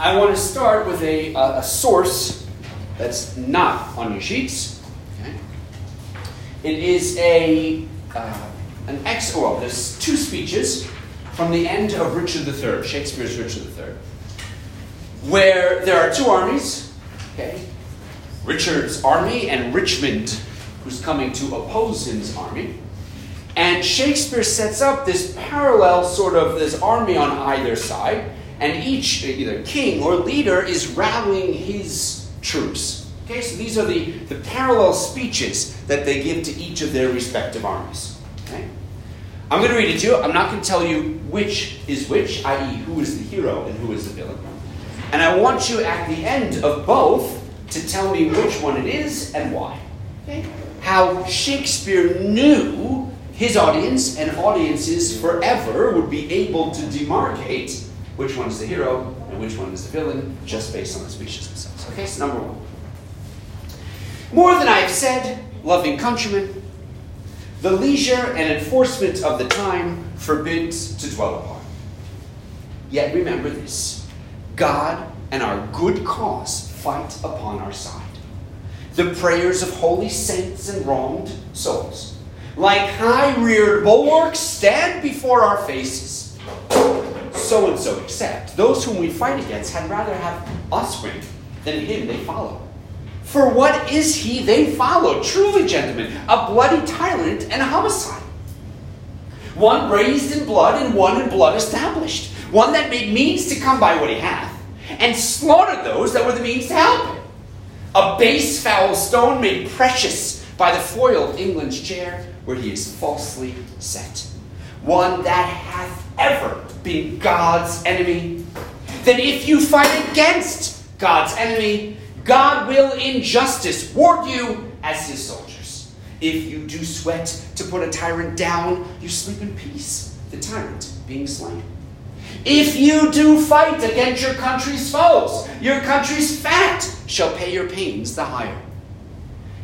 I want to start with a, a, source that's not on your sheets. Okay? It is a uh, an ex. Well, there's two speeches from the end of Richard III, Shakespeare's Richard III, where there are two armies. Okay, Richard's army and Richmond, who's coming to oppose his army. And Shakespeare sets up this parallel sort of this army on either side, and each uh, either king or leader is rallying his troops. Okay, so these are the, the parallel speeches that they give to each of their respective armies. Okay? I'm going to read it to you. I'm not going to tell you which is which, i.e., who is the hero and who is the villain. And I want you at the end of both to tell me which one it is and why. Okay? How Shakespeare knew his audience and audiences forever would be able to demarcate which one is the hero and which one is the villain just based on the speeches themselves. Okay, so number one. More than I have said, loving countrymen, the leisure and enforcement of the time forbids to dwell upon. Yet remember this God and our good cause fight upon our side. The prayers of holy saints and wronged souls like high reared bulwarks, stand before our faces. So and so except Those whom we fight against had rather have us win than him they follow. For what is he they follow? Truly, gentlemen, a bloody tyrant and a homicide. One raised in blood and one in blood established. One that made means to come by what he hath, and slaughtered those that were the means to help him. A base foul stone made precious by the foil of England's chair, where he is falsely set. One that hath ever been God's enemy. Then if you fight against God's enemy, God will in justice ward you as his soldiers. If you do sweat to put a tyrant down, you sleep in peace, the tyrant being slain. If you do fight against your country's foes, your country's fat shall pay your pains the hire.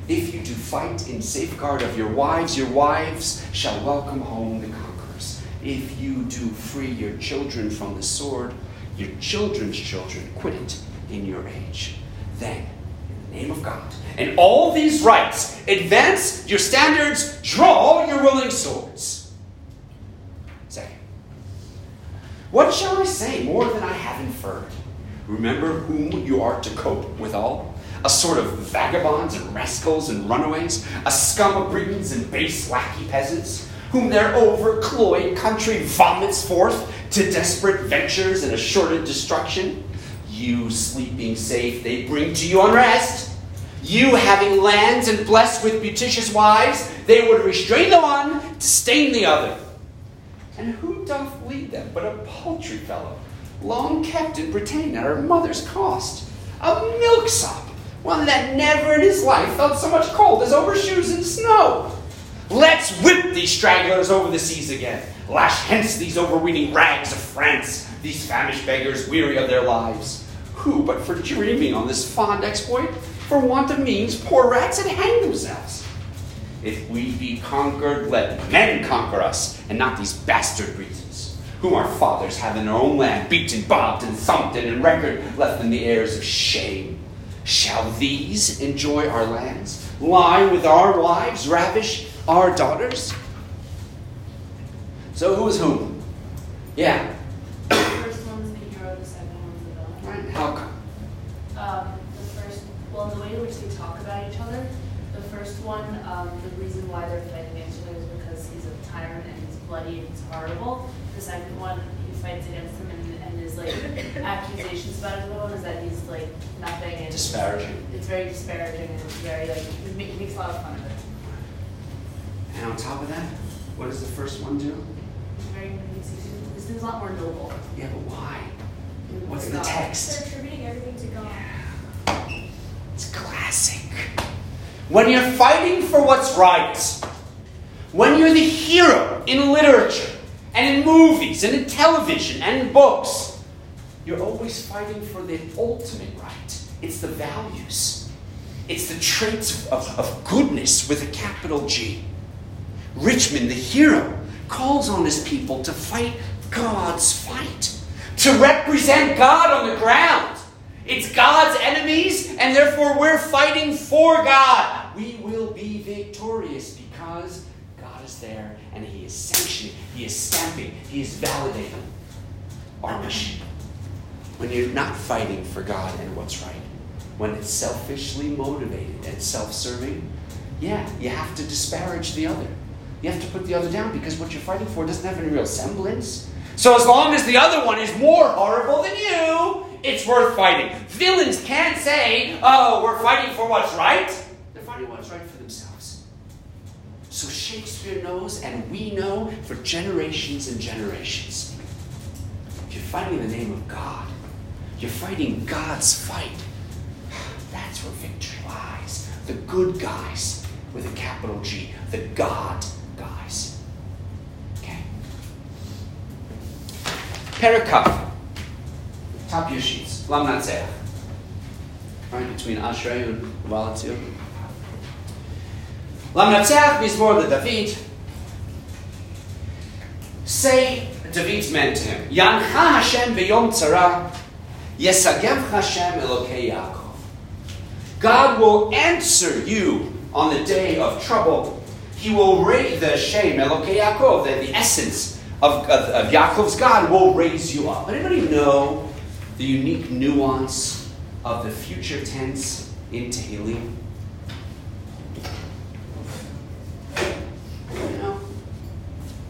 If you do fight in safeguard of your wives, your wives shall welcome home the. If you do free your children from the sword, your children's children quit it in your age. Then, in the name of God, and all these rights, advance your standards, draw your willing swords. Second, what shall I say more than I have inferred? Remember whom you are to cope withal a sort of vagabonds and rascals and runaways, a scum of Britons and base lackey peasants, whom their overcloyed country vomits forth to desperate ventures and assured destruction. You sleeping safe, they bring to you unrest. You having lands and blessed with beauticious wives, they would restrain the one to stain the other. And who doth lead them but a paltry fellow, long kept in Britain at her mother's cost, a milksop, one that never in his life felt so much cold as over shoes in snow. Let's whip these stragglers over the seas again. Lash hence these overweening rags of France, these famished beggars weary of their lives. Who, but for dreaming on this fond exploit, for want of means, poor rats had hanged themselves. If we be conquered, let men conquer us, and not these bastard Britons, whom our fathers have in their own land beaten, bobbed, and thumped, and in record left them the heirs of shame. Shall these enjoy our lands, lie with our wives, ravish our daughters? So who is whom? Yeah. The first one's the hero, the second one's the villain. Right. How come? Um, the first, well, the way in which they talk about each other, the first one, um, the reason why they're fighting against each other is because he's a tyrant and he's bloody and he's horrible. The second one, he fights against him and, and his like accusations about his villain is that he's like nothing and Disparaging. It's very disparaging and it's very like he makes a lot of fun of it. And on top of that, what does the first one do? It's very he's, he's, this thing's a lot more noble. Yeah, but why? Oh what's the text? They're attributing everything to God. It's classic. When you're fighting for what's right, when you're the hero in literature and in movies and in television and in books, you're always fighting for the ultimate right. It's the values, it's the traits of, of goodness with a capital G. Richmond, the hero, calls on his people to fight God's fight, to represent God on the ground It's God's enemies, and therefore we're fighting for God. We will be victorious because God is there and He is sanctioning, He is stamping, He is validating our mission. When you're not fighting for God and what's right, when it's selfishly motivated and self serving, yeah, you have to disparage the other. You have to put the other down because what you're fighting for doesn't have any real semblance. So as long as the other one is more horrible than you, it's worth fighting. Villains can't say, oh, we're fighting for what's right. They're fighting what's right for themselves. So Shakespeare knows, and we know for generations and generations. If you're fighting in the name of God, you're fighting God's fight. That's where victory lies. The good guys with a capital G, the God guys. Okay. Perikaf. Top your sheets. Lam. Right between Ashrei and Valatzir. Lam Natseach, Mizmor the David. Say David's men to him, Yancha Hashem b'yom tzara, Yesagev Hashem Elokei Yaakov. God will answer you on the day of trouble. He will raise the shame, Elokei Yaakov, the, the essence of, of, of Yaakov's God, will raise you up. Anybody know the unique nuance of the future tense in Tehillim?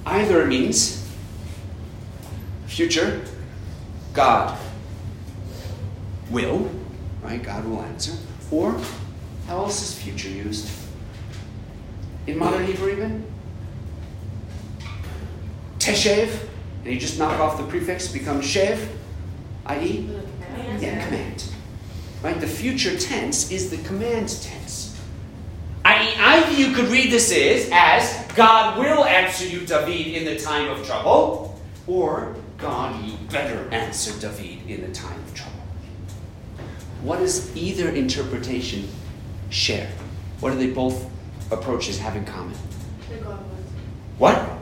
Either it means future, God will, right? God will answer. Or, how else is future used? In modern Hebrew, even? Teshev, and you just knock off the prefix, becomes shev, i.e., yeah, command. Right? The future tense is the command tense. I.e., either you could read this as, as God will answer you, David, in the time of trouble, or God, you better answer David in the time of trouble. What does either interpretation share? What do they both approaches have in common? The God wins. What?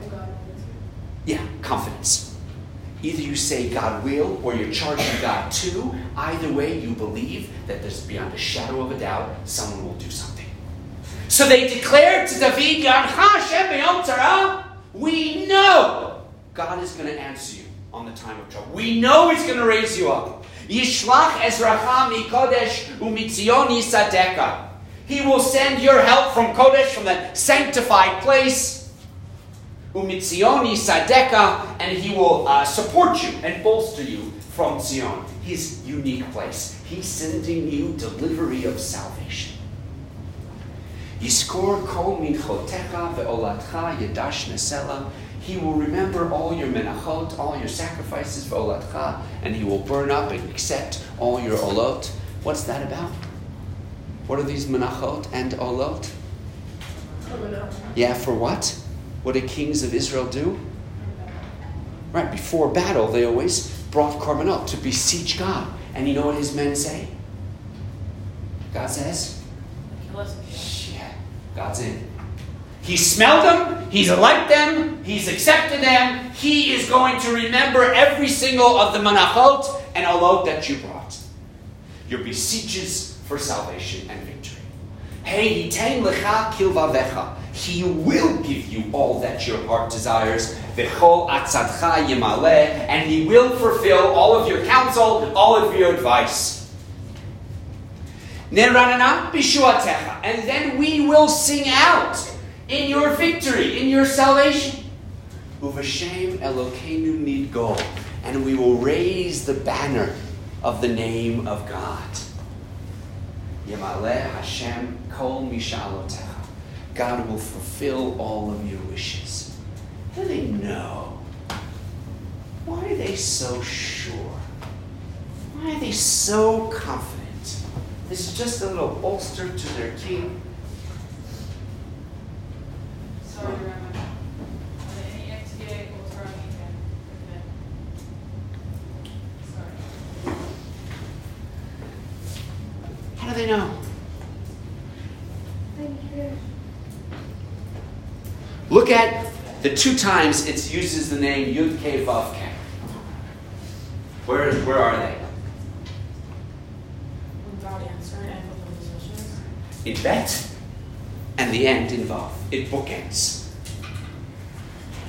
God. Yeah, confidence. Either you say God will or you're charging God to. Either way, you believe that there's beyond a shadow of a doubt someone will do something. So they declared to David, "Yad Hashem b'yom tzara." We know God is going to answer you on the time of trouble. We know He's going to raise you up. Yishlach ezracha mikodesh umitzion yisadeka. He will send your help from Kodesh, from the sanctified place. Umitzion yisadeka, and He will uh, support you and bolster you from Zion, His unique place. He's sending you delivery of salvation. Yiskor kol minchotecha ve'olatcha yedash nesela. He will remember all your menachot, all your sacrifices for olatcha, and he will burn up and accept all your olot. What's that about? What are these menachot and olot? Yeah, for what? What did kings of Israel do? Right, before battle, they always brought korbanot to beseech God. And you know what his men say? God says, yeah, God's in. He smelled them, he's liked them, he's accepted them. He is going to remember every single of the manachot and olot that you brought. Your beseeches for salvation and victory. Hey, yitain lecha kilvavecha. He will give you all that your heart desires. And he will fulfill all of your counsel, all of your advice. And then we will sing out in your victory, in your salvation. And we will raise the banner of the name of God. Yemaleh Hashem kol mishalotecha. God will fulfill all of your wishes. How do they know? Why are they so sure? Why are they so confident? This is just a little bolster to their king. Sorry, Rama. Any XDA or Torah weekend. Sorry. How do they know? Look at the two times it uses the name Yud Ke Vav Ke. Where, where are they? Answer and fulfill his wishes. in bet, and the end in vav. It bookends.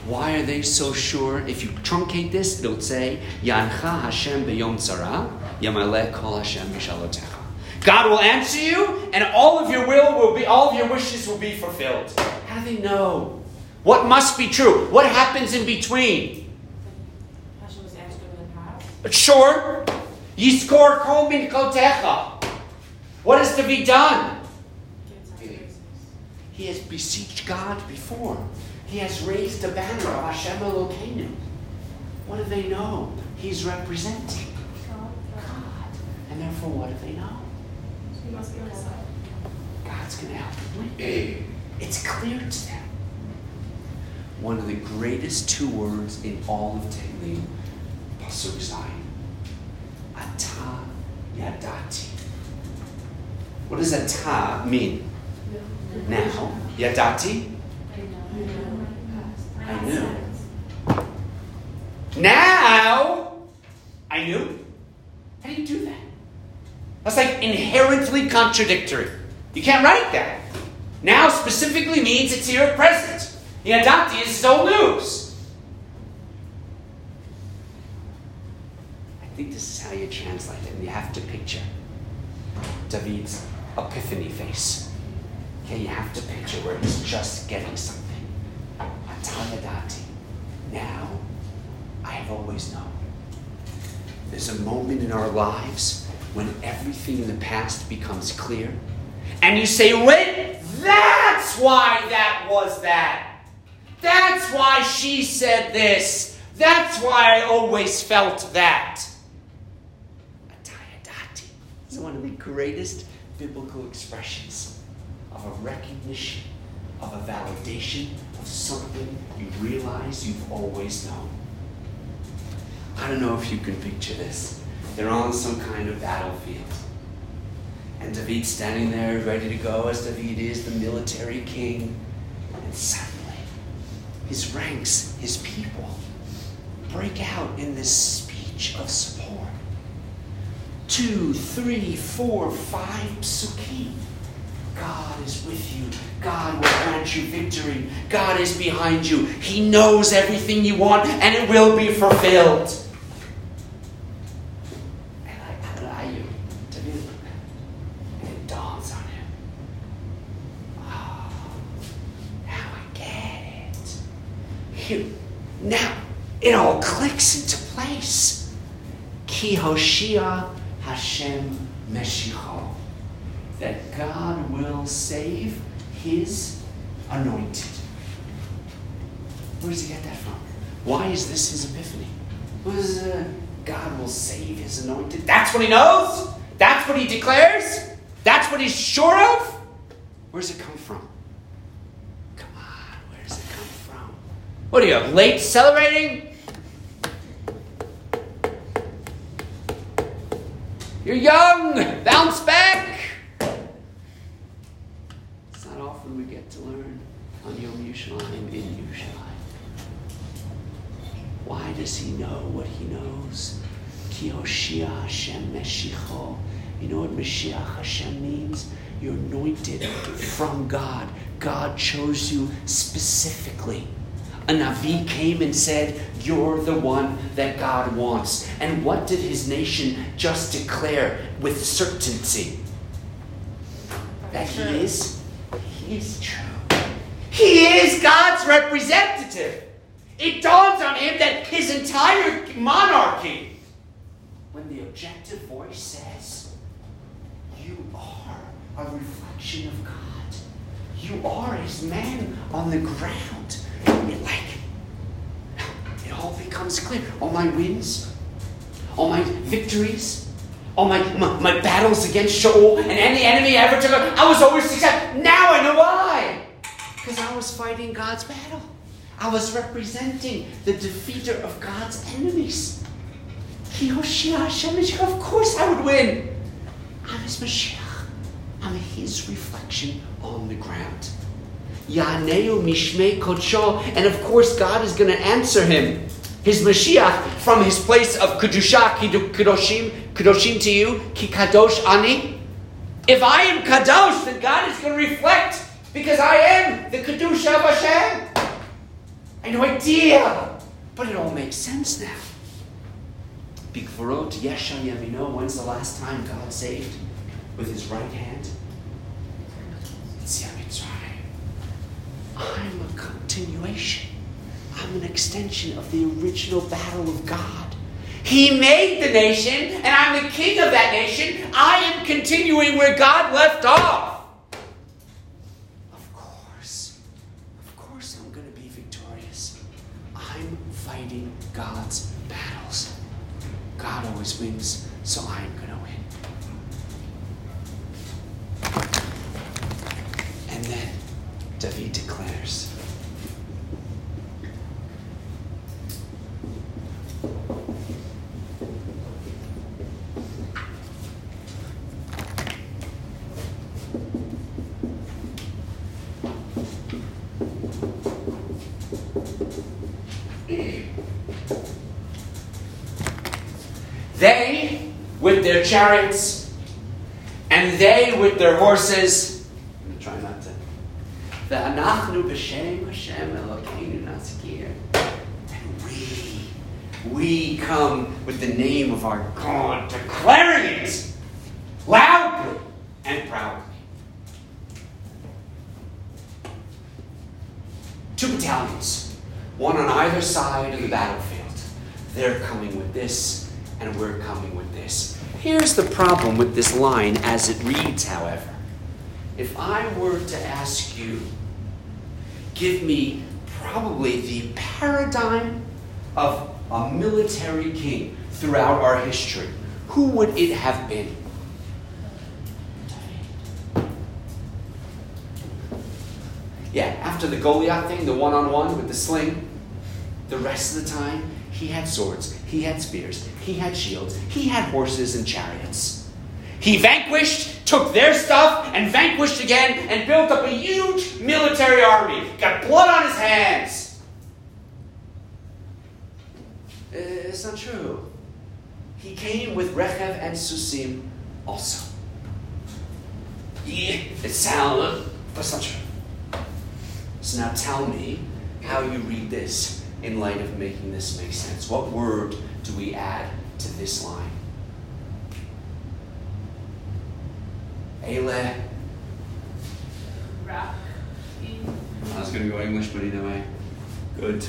Why are they so sure? If you truncate this, it'll say, Yancha Hashem beyom tzara, yamaleh kol Hashem b'shalotecha. God will answer you, and all of your will will be, all of your wishes will be fulfilled. How do they know? What must be true? What happens in between? But sure, Yiskor kol min kotecha. What is to be done? He has beseeched God before. He has raised a banner of Hashem Elokeinu. What do they know? He's representing God. And therefore, what do they know? God's going to help them. It's clear to them. One of the greatest two words in all of Tehillim, Pasuk Zayin. Ata Yadati. What does Ata mean? Now, Yadati, I knew. Now, I knew. How do you do that? That's like inherently contradictory. You can't write that. Now specifically means it's here at present. Yadati is old loose. I think this is how you translate it, and you have to picture David's epiphany face. Okay, you have to picture where he's just getting something. Atayadati. Now, I have always known. There's a moment in our lives when everything in the past becomes clear. And you say, wait, that's why that was that. That's why she said this. That's why I always felt that. Atayadati is one of the greatest biblical expressions of a recognition, of a validation of something you realize you've always known. I don't know if you can picture this. They're on some kind of battlefield. And David's standing there ready to go, as David is, the military king. And suddenly, his ranks, his people, break out in this speech of support. Two, three, four, five psukim. God is with you. God will grant you victory. God is behind you. He knows everything you want, and it will be fulfilled. And I allow you to be, and it dawns on him. Oh, now I get it. Here, now it clicks into place. Ki Hoshia Hashem Meshicho. That God will save his anointed. Where does he get that from? Why is this his epiphany? What is uh, God will save his anointed? That's what he knows? That's what he declares? That's what he's sure of? Where does it come from? Come on, where does it come from? What are you, late celebrating? You're young! Bounce back! It's not often we get to learn on Yom Yerushalayim in Yerushalayim. Why does he know what he knows? Ki Hoshia Hashem Meshicho. You know what Mashiach Hashem means? You're anointed from God. God chose you specifically. A Navi came and said, You're the one that God wants. And what did his nation just declare with certainty? That he is? He is true. He is God's representative. It dawns on him that his entire monarchy, when the objective voice says, You are a reflection of God, you are his man on the ground, like, it all becomes clear. All my wins, all my victories, all my, my, my battles against Shaul and any enemy I ever took on, I was always successful. Now I know why. Because I was fighting God's battle. I was representing the defeater of God's enemies. Of course I would win. I'm his Mashiach. I'm his reflection on the ground. Yaneu Mishmei Kodsho. And of course, God is going to answer him. His Mashiach from his place of Kedusha, Kedoshim, Kedoshim to you, Ki Kadosh Ani. If I am kadosh, then God is going to reflect because I am the kedusha of Hashem. I had no idea, but it all makes sense now. Bigvarot Yesha Yamino. When's the last time God saved with His right hand? It's Mitzrayim. I'm a continuation. I'm an extension of the original battle of God. He made the nation, and I'm the king of that nation. I am continuing where God left off. Of course, of course, I'm going to be victorious. I'm fighting God's battles. God always wins, so I'm going to win. And then David declares. They with their chariots and they with their horses. I'm going to try not to. Ve'anachnu b'shem Hashem Elokeinu naskir. And we, we come with the name of our God, declaring it loudly and proudly. Two battalions, one on either side of the battlefield. They're coming with this, and we're coming with this. Here's the problem with this line as it reads, however. If I were to ask you, give me probably the paradigm of a military king throughout our history, who would it have been? Yeah, after the Goliath thing, the one on one with the sling, the rest of the time, he had swords, he had spears, he had shields, he had horses and chariots. He vanquished, took their stuff, and vanquished again, and built up a huge military army. Got blood on his hands. Uh, It's not true. He came with Rechev and Susim also. Yeah, it sounds, but it's not true. So now tell me how you read this in light of making this make sense. What word do we add to this line? Rap. I was going to go English, but either way. Good.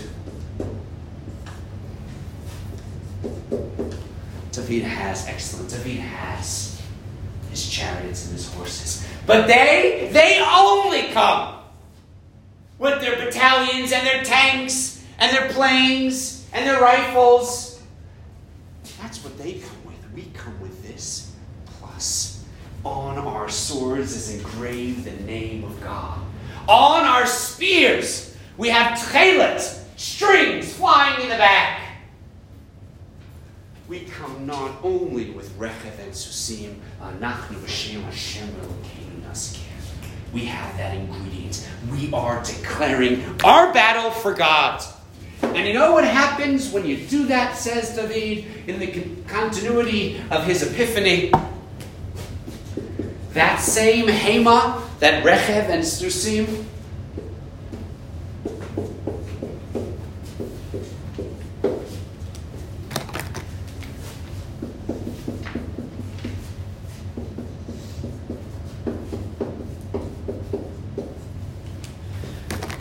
David has excellent. David has his chariots and his horses. But they, they only come with their battalions and their tanks and their planes and their rifles. That's what they come with. We come with this. Plus, on our swords is engraved the name of God. On our spears, we have tchelet, strings flying in the back. We come not only with Rechev and Susim, Anachnu Hashem Hashem Elokeinu Naskir. We have that ingredient. We are declaring our battle for God. And you know what happens when you do that, says David, in the continuity of his epiphany? That same Hema, that Rechev and Susim,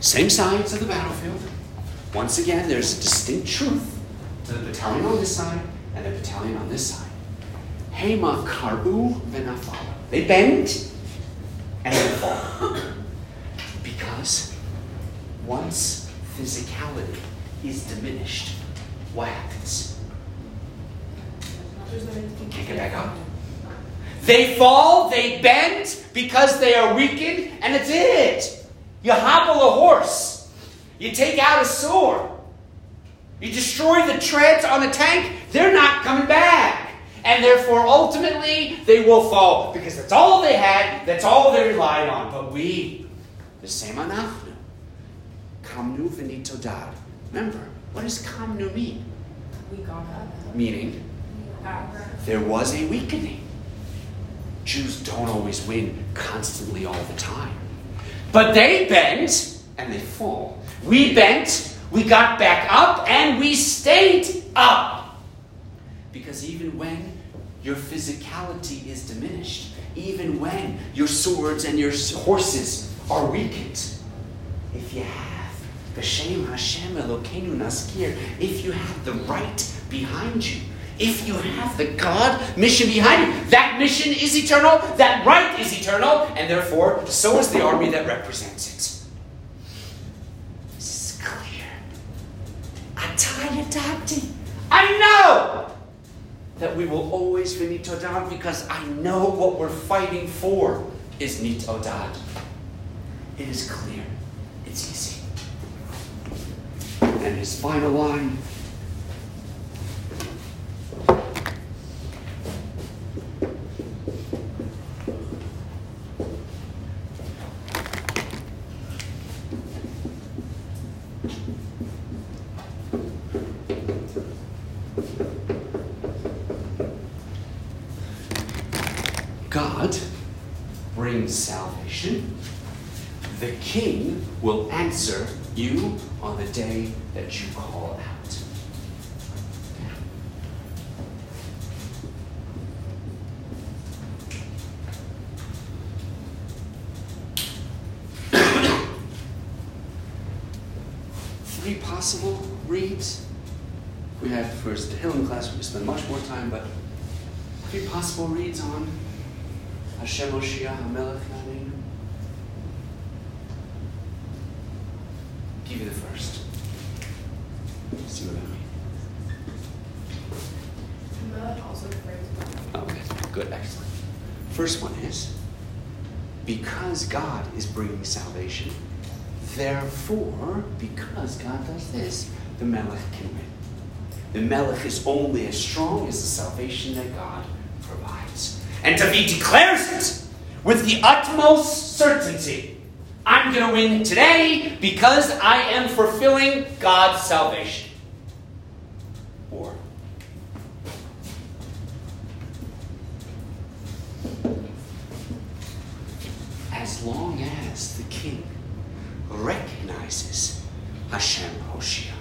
Same sides of the battlefield. Once again, there's a distinct truth to the battalion on this side and the battalion on this side. Hema karu v'nafal. They bend and they fall. Because once physicality is diminished, what happens? Kick can't back up. They fall, they bend because they are weakened, and it's it. You hobble a horse. You take out a sword. You destroy the treads on a tank, they're not coming back. And therefore, ultimately, they will fall because that's all they had, that's all they relied on. But we, the same anachnu, kamnu v'nitodad. Remember, what does kamnu mean? We got that. Meaning, there was a weakening. Jews don't always win constantly all the time. But they bent and they fall. We bent, we got back up, and we stayed up. Because even when your physicality is diminished, even when your swords and your horses are weakened, if you have B'Shem Hashem Elokeinu Naskir, if you have the right behind you, if you have the God mission behind you, that mission is eternal, that right is eternal, and therefore, so is the army that represents it. This is clear. Atayadati. I know that we will always be Nitodad because I know what we're fighting for is Nitodad. It is clear. It's easy. And his final line God brings salvation. The king will answer you on the day that you call out. Three possible reads. We had first the class, we spend much more time, but three possible reads on Hashem Moshiach HaMelech Yaneinu. Give you the first. See what I mean? Melech also refers to Okay, good, excellent. First one is because God is bringing salvation, therefore, because God does this, the Melech can win. The Melech is only as strong as the salvation that God provides. And David declares it with the utmost certainty. I'm going to win today because I am fulfilling God's salvation. Or as long as the king recognizes Hashem Hoshea,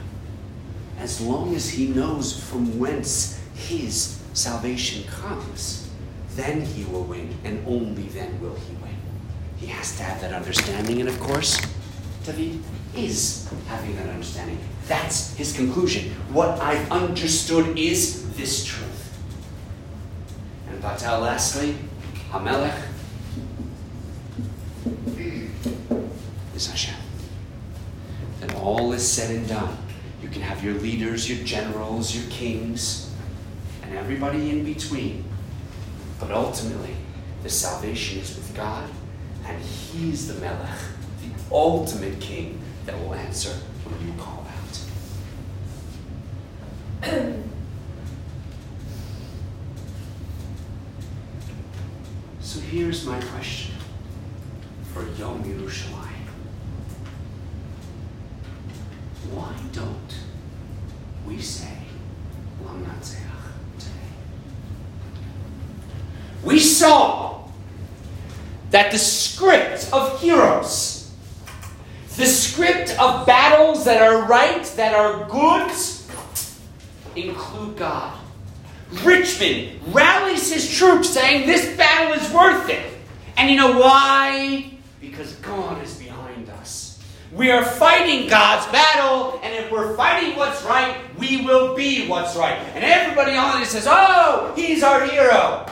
as long as he knows from whence his salvation comes, then he will win, and only then will he. He has to have that understanding, and of course, David is having that understanding. That's his conclusion. What I've understood is this truth. And Batal, lastly, Hamelech is Hashem. Then all is said and done. You can have your leaders, your generals, your kings, and everybody in between. But ultimately, the salvation is with God, and He's the Melech, the ultimate king that will answer when you call out. so here's my question for Yom Yerushalayim. Why don't we say Lamnatzeach today? We saw that the script of heroes, the script of battles that are right, that are good, include God. Richmond rallies his troops saying this battle is worth it. And you know why? Because God is behind us. We are fighting God's battle, and if we're fighting what's right, we will be what's right. And everybody on it says, Oh, he's our hero.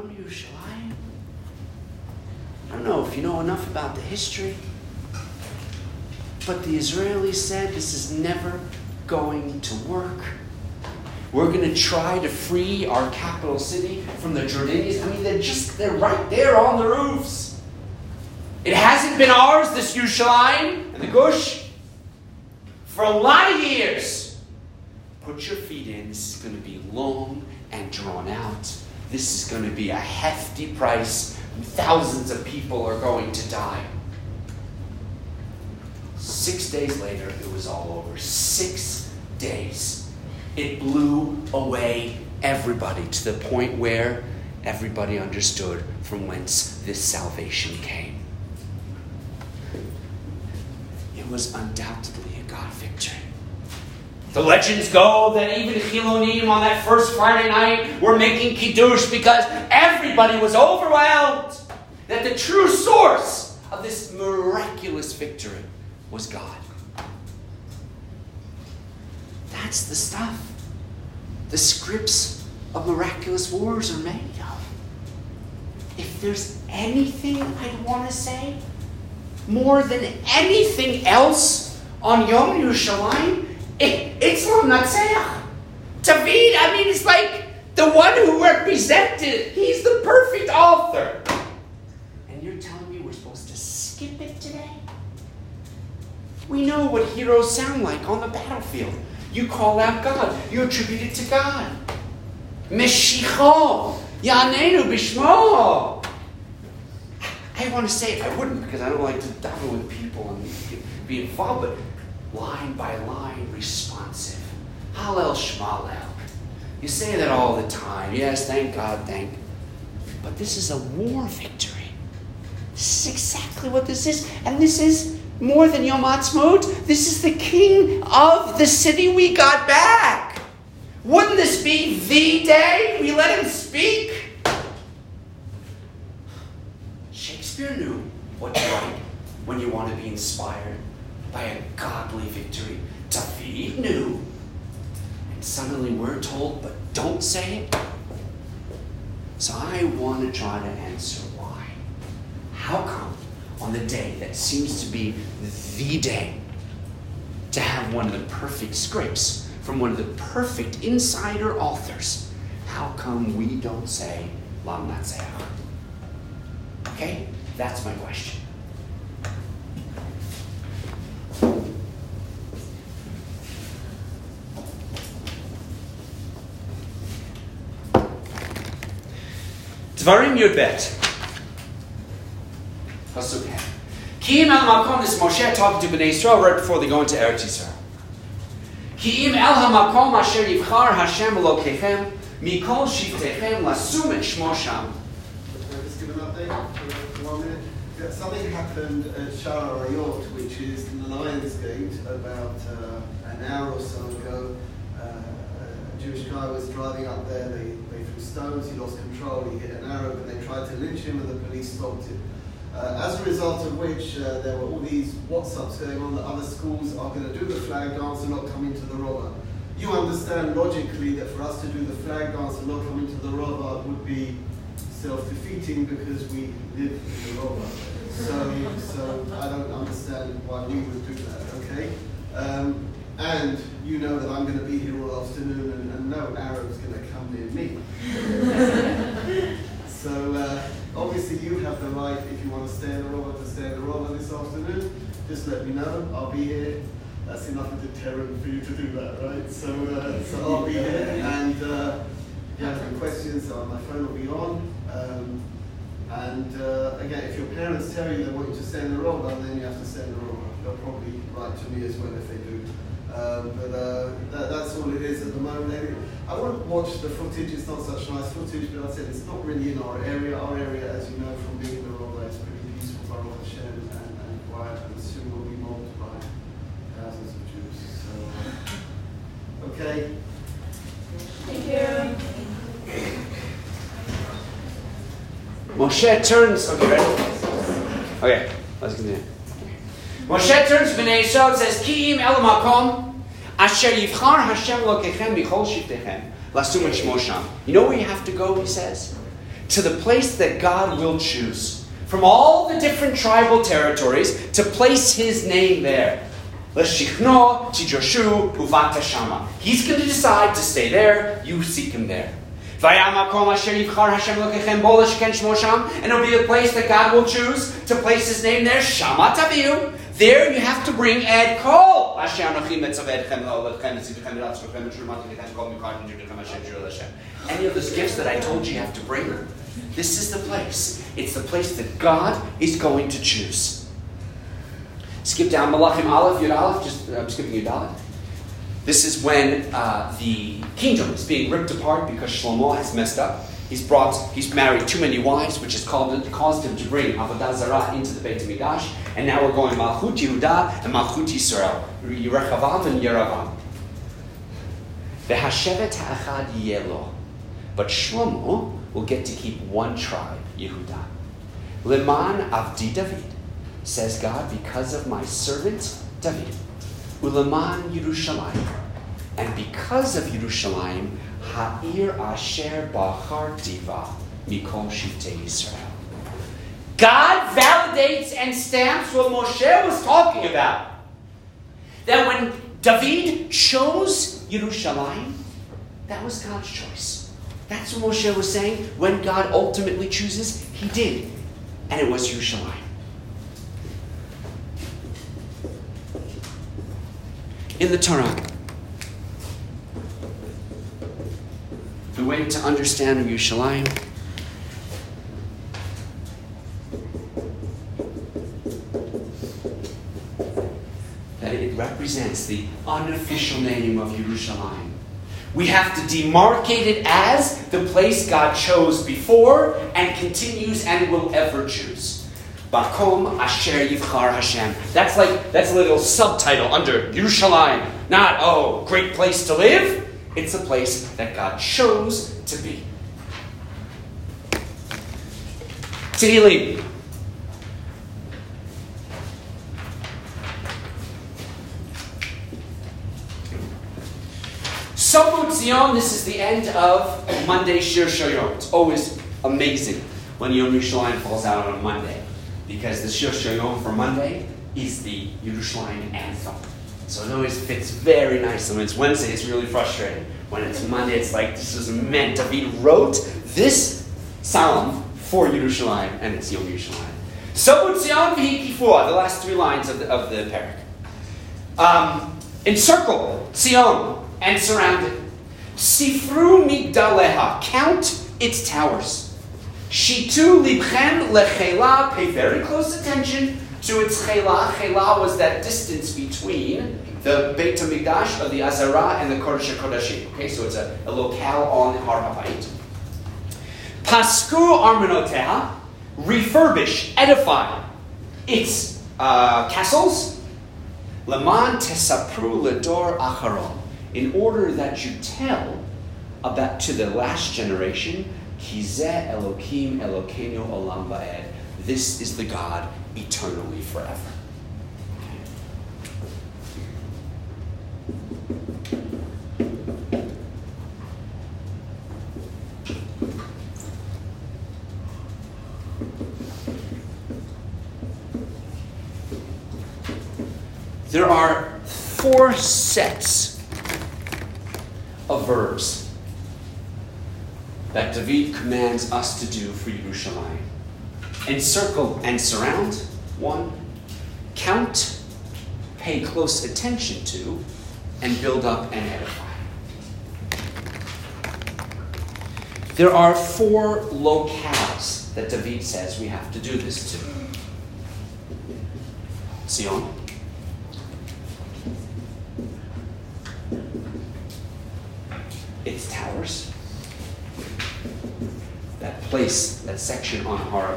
Yom Yerushalayim. I don't know if you know enough about the history, but the Israelis said this is never going to work. We're going to try to free our capital city from the Jordanians. I mean, they're just, they're right there on the roofs. It hasn't been ours, this Yerushalayim and the Gush, for a lot of years. Put your feet in. This is going to be long and drawn out. This is going to be a hefty price. Thousands of people are going to die. Six days later, it was all over. Six days. It blew away everybody to the point where everybody understood from whence this salvation came. It was undoubtedly a God victory. The legends go that even Chilonim on that first Friday night were making Kiddush because everybody was overwhelmed. That the true source of this miraculous victory was God. That's the stuff the scripts of miraculous wars are made of. If there's anything I want to say, more than anything else on Yom Yerushalayim, it, it's Lamnatseach. David, I mean, it's like the one who represented. He's the perfect author. And you're telling me we're supposed to skip it today? We know what heroes sound like on the battlefield. You call out God. You attribute it to God. Meshicho. Yanenu Bishmo. I want to say it. I wouldn't because I don't like to dabble with people and be involved, but line by line, responsive. Hallel Shmalel. You say that all the time. Yes, thank God, thank. But this is a war victory. This is exactly what this is. And this is more than Yom Ha'atzmaut. This is the king of the city we got back. Wouldn't this be the day we let him speak? Shakespeare knew what's right when you want to be inspired by a godly victory. David knew. And suddenly we're told, but don't say it. So I want to try to answer why. How come on the day that seems to be the day to have one of the perfect scripts from one of the perfect insider authors, how come we don't say Lam Natseach? Okay? That's my question. Dvarim Yudbet. Pasuk Ki'im el makom, this Moshe talking to Bnei Israel right before they go into Eretz Yisrael. Ki'im el hamakom asher yivchar Hashem Elokechem mikol shiftechem lasum et shmo sham. Can I just give an update for one minute? Yeah, Something happened at Shara Ayot, which is in the Lion's Gate, about uh, an hour or so ago. Uh, a Jewish guy was driving up there, they, stones, he lost control, he hit an Arab, and they tried to lynch him, and the police stopped him. Uh, as a result of which, uh, there were all these WhatsApps going on that other schools are going to do the flag dance and not come into the Rova. You understand logically that for us to do the flag dance and not come into the Rova would be self-defeating because we live in the Rova. So, so I don't understand why we would do that, okay? Um, and you know that I'm going to be here all afternoon and, and no Arab's going to come near me. so uh, obviously you have the right, if you want to stay in the Rova, to stay in the Rova this afternoon. Just let me know, I'll be here. That's enough of a deterrent for you to do that, right? So, uh, so I'll be here and uh, if you have any questions, uh, my phone will be on. Um, and uh, again, if your parents tell you they want you to stay in the Rova, then you have to stay in the Rova. They'll probably write to me as well if they do. Um, but uh, that, that's all it is at the moment. I won't watch the footage, it's not such nice footage, but I said it's not really in our area. Our area, as you know from being in the Rova, is pretty peaceful, Baruch Hashem, and, and quiet, and soon will be mobbed by thousands of Jews. So, uh, okay. Thank you. Moshe turns. Okay, ready? Okay, let's continue. Moshe turns to Bnei Yisrael and says, Ki'im el makom asher yivchar Hashem lokechem michol shiftechem lasum et shmo sham. You know where you have to go, he says? To the place that God will choose. From all the different tribal territories to place his name there. Leshichno, Tijoshu, Uvata Shama. He's going to decide to stay there, you seek him there. And it'll be a place that God will choose to place His name there. Shama taviu. There you have to bring Ed Hashem. Any of those gifts that I told you you have to bring. This is the place. It's the place that God is going to choose. Skip down Malachim Aleph, Yud Aleph. Just I'm skipping Yud Aleph. This is when uh, the kingdom is being ripped apart because Shlomo has messed up. He's brought, he's married too many wives, which has caused him to bring Avodah Zarah into the Beit HaMikdash. And now we're going Malchut Yehuda and Malchut Yisrael, Yerechavam and Yeravam. V'hashevet ha'achad yelo. But Shlomo will get to keep one tribe, Yehuda. Leman avdi David, says God, because of my servant David. Uleman Yerushalayim. And because of Yerushalayim, Ha'ir Asher Diva Yisrael. God validates and stamps what Moshe was talking about. That when David chose Yerushalayim, that was God's choice. That's what Moshe was saying. When God ultimately chooses, he did. And it was Yerushalayim. In the Torah, the way to understand Yerushalayim that it represents the unofficial name of Yerushalayim. We have to demarcate it as the place God chose before and continues and will ever choose. Bakom Asher Yivchar Hashem. That's like that's a little subtitle under Yerushalayim. Not oh, great place to live. It's a place that God chose to be. Tehillim. Shabbat Zion, this is the end of Monday Shir Shoyom. It's always amazing when Yom Yerushalayim falls out on a Monday because the Shir Shoyom for Monday is the Yerushalayim anthem. So it always fits very nicely. When it's Wednesday, it's really frustrating. When it's Monday, it's like this is meant. to be wrote this psalm for Yerushalayim, and it's Yom Yerushalayim. Shabbat Zion v'hikifua, the last three lines of the, of the parak. Um, encircle Zion and surround it. Sifru migdaleha, count its towers. Shitu libchem lechela, pay very close attention to its chela. Chela was that distance between the Beit HaMikdash of the Azara and the Kodesh HaKodashim. Okay, so it's a, a locale on Har HaBayit. Pasku armenoteha, refurbish, edify its uh, castles. Leman tesapru ledor acharon in order that you tell about to the last generation, Kizeh Elokim Elokeinu Olam Va'ed. This is the God eternally forever. There are four sets of verbs that David commands us to do for Yerushalayim. Encircle and surround, one. Count, pay close attention to, and build up and edify. There are four locales that David says we have to do this to. Zion, its towers, that place, that section on Har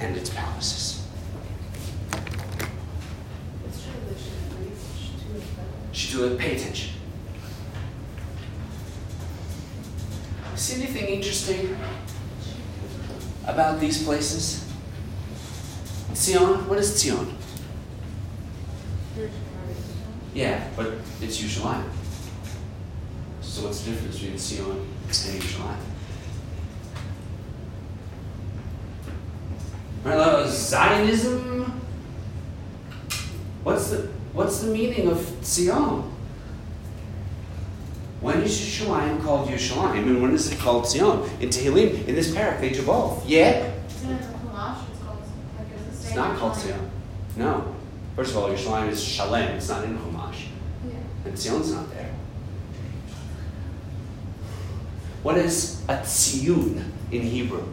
and its palaces. It's true she it, Should do it, pay attention. See anything interesting about these places? Zion, what is Zion? Yeah, but it's Yerushalayim. So what's the difference between Zion and Yerushalayim? Right, uh, Zionism. What's the what's the meaning of Zion? When is Yerushalayim called Yerushalayim, and when is it called Zion? In Tehillim, in this parak, they do both. Yeah, Isn't? It's called, like, it's the it's same. not called Zion. No. First of all, Yerushalayim is Shalem. It's not in Chumash, Yeah. and Zion's not there. What is a tziyun in Hebrew?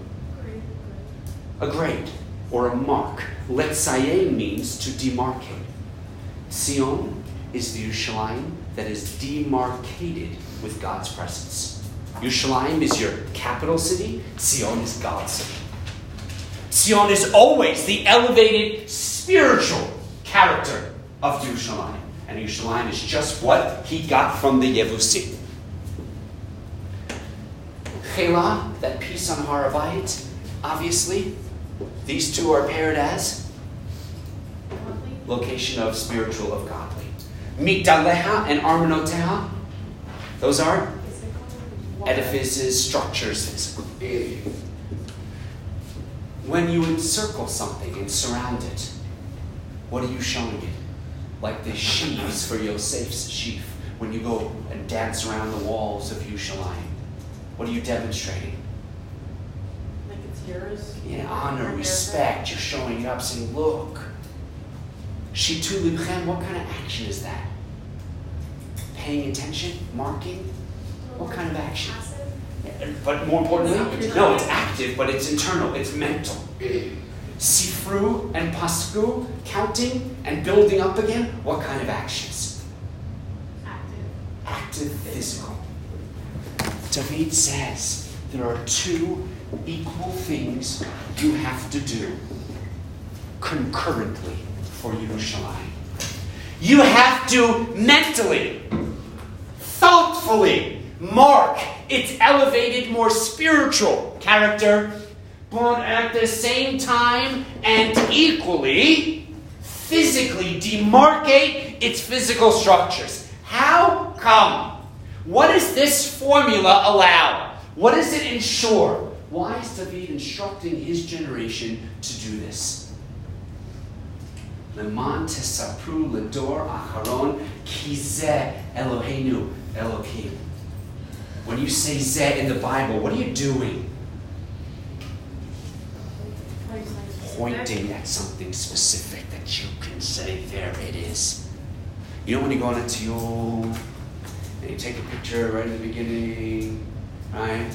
A grade. or a mark. Letzaye means to demarcate. Sion is the Yerushalayim that is demarcated with God's presence. Yerushalayim is your capital city. Sion is God's city. Sion is always the elevated spiritual character of Yerushalayim. And Yerushalayim is just what he got from the Yevusi. Chela, that piece on Har HaBayit, obviously, these two are paired as location of spiritual of godly. Migdaleha and Armenoteha, those are edifices, structures. When you encircle something and surround it, what are you showing it? Like the sheaves for Yosef's sheaf, when you go and dance around the walls of Yerushalayim. What are you demonstrating? Like it's yours. Yeah, honor, respect. You're showing it up, saying, look. Shitu libchem, what kind of action is that? Paying attention? Marking? What kind of action? But more importantly, no, it's active, but it's internal, it's mental. Sifru and pasku, counting and building up again, what kind of actions? Active. Active, physical. David says there are two equal things you have to do concurrently for Yerushalayim. You have to mentally, thoughtfully mark its elevated, more spiritual character, but at the same time and equally, physically demarcate its physical structures. How come? What does this formula allow? What does it ensure? Why is David instructing his generation to do this? Leman tesapru ledor acharon ki zeh Eloheinu Elohim. When you say zeh in the Bible, what are you doing? Pointing at something specific that you can say, there it is. You know when you go on a teal and you take a picture right at the beginning, right?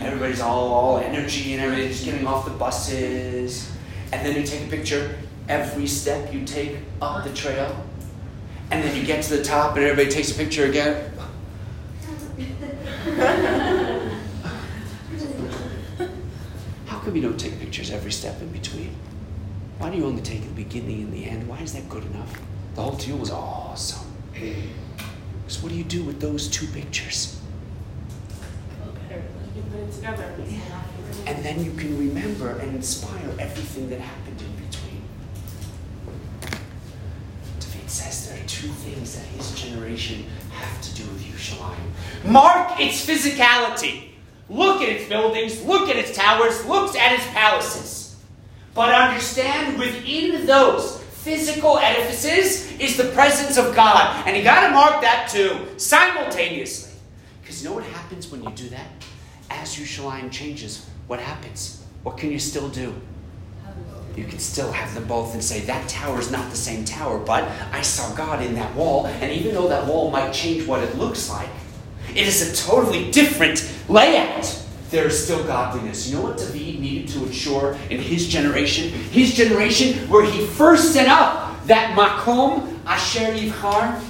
Everybody's all, all energy and everything, just getting off the buses. And then you take a picture every step you take up the trail. And then you get to the top and everybody takes a picture again. How come you don't take pictures every step in between? Why do you only take the beginning and the end? Why is that good enough? The whole deal was awesome. So what do you do with those two pictures? And then you can remember and inspire everything that happened in between. David says there are two things that his generation have to do with Yerushalayim. Mark its physicality. Look at its buildings, look at its towers, look at its palaces. But understand within those physical edifices is the presence of God. And you got to mark that too, simultaneously. Because you know what happens when you do that? As Yerushalayim changes, what happens? What can you still do? You can still have them both and say, that tower is not the same tower, but I saw God in that wall. And even though that wall might change what it looks like, it is a totally different layout. There is still godliness. You know what David needed to ensure in his generation? His generation, where he first set up that Makom Asher Yivchar.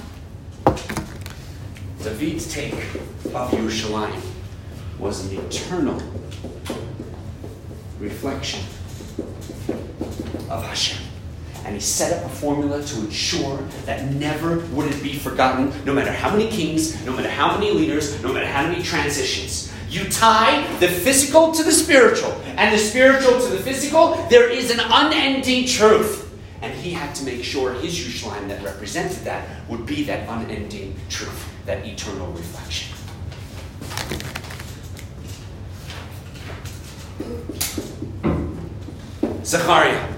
David's take of Yerushalayim was an eternal reflection of Hashem. And he set up a formula to ensure that never would it be forgotten, no matter how many kings, no matter how many leaders, no matter how many transitions. You tie the physical to the spiritual, and the spiritual to the physical, there is an unending truth. And he had to make sure his Yerushalayim that represented that would be that unending truth, that eternal reflection. Zechariah.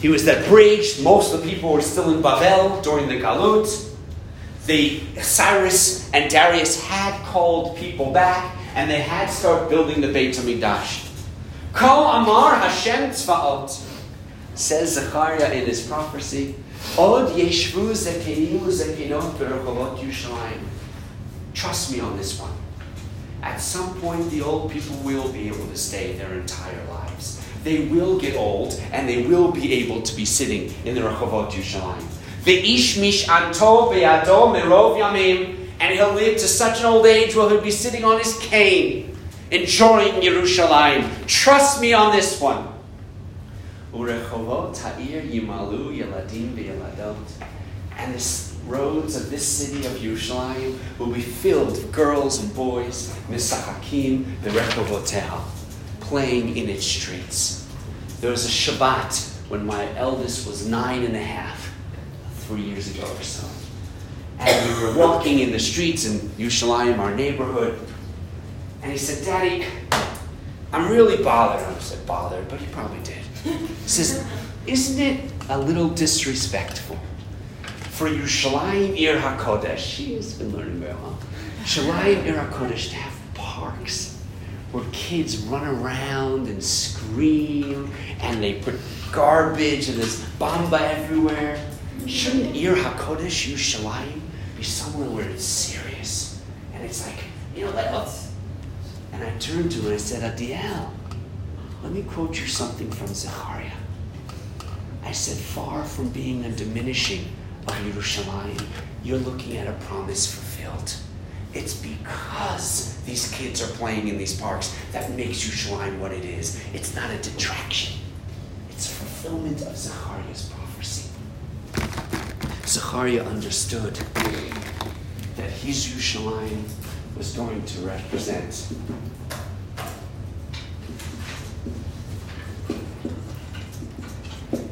He was that bridge. Most of the people were still in Babel during the Galut. The Cyrus and Darius had called people back, and they had started building the Beit Hamikdash. Kol Amar Hashem Tzvaot, says Zechariah in his prophecy. Od Yeshvu Zekenu Zekenot Bercholot Yushalayim. Trust me on this one. At some point, the old people will be able to stay their entire lives. They will get old, and they will be able to be sitting in the Rehovot Yerushalayim. Ve'ish mish anto be'ado merov yamim, and he'll live to such an old age where he'll be sitting on his cane, enjoying Yerushalayim. Trust me on this one. And the roads of this city of Yerushalayim will be filled with girls and boys, misahakim berechovoteha, playing in its streets. There was a Shabbat when my eldest was nine and a half, three years ago or so. And we were walking in the streets in Yerushalayim, our neighborhood, and he said, Daddy, I'm really bothered. I said, bothered, but he probably did. He says, Isn't it a little disrespectful for Yerushalayim Ir HaKodesh? She has been learning very well. Yerushalayim Ir HaKodesh to have parks where kids run around and scream and they put garbage and there's bamba everywhere. Shouldn't Ir HaKodesh Yerushalayim be somewhere where it's serious? And it's like, you know, let us. Oh. And I turned to her and I said, Adiel, let me quote you something from Zechariah. I said, far from being a diminishing of Yerushalayim, you're looking at a promise fulfilled. It's because these kids are playing in these parks that makes Yerushalayim what it is. It's not a detraction. It's fulfillment of Zechariah's prophecy. Zechariah understood that his Yerushalayim was going to represent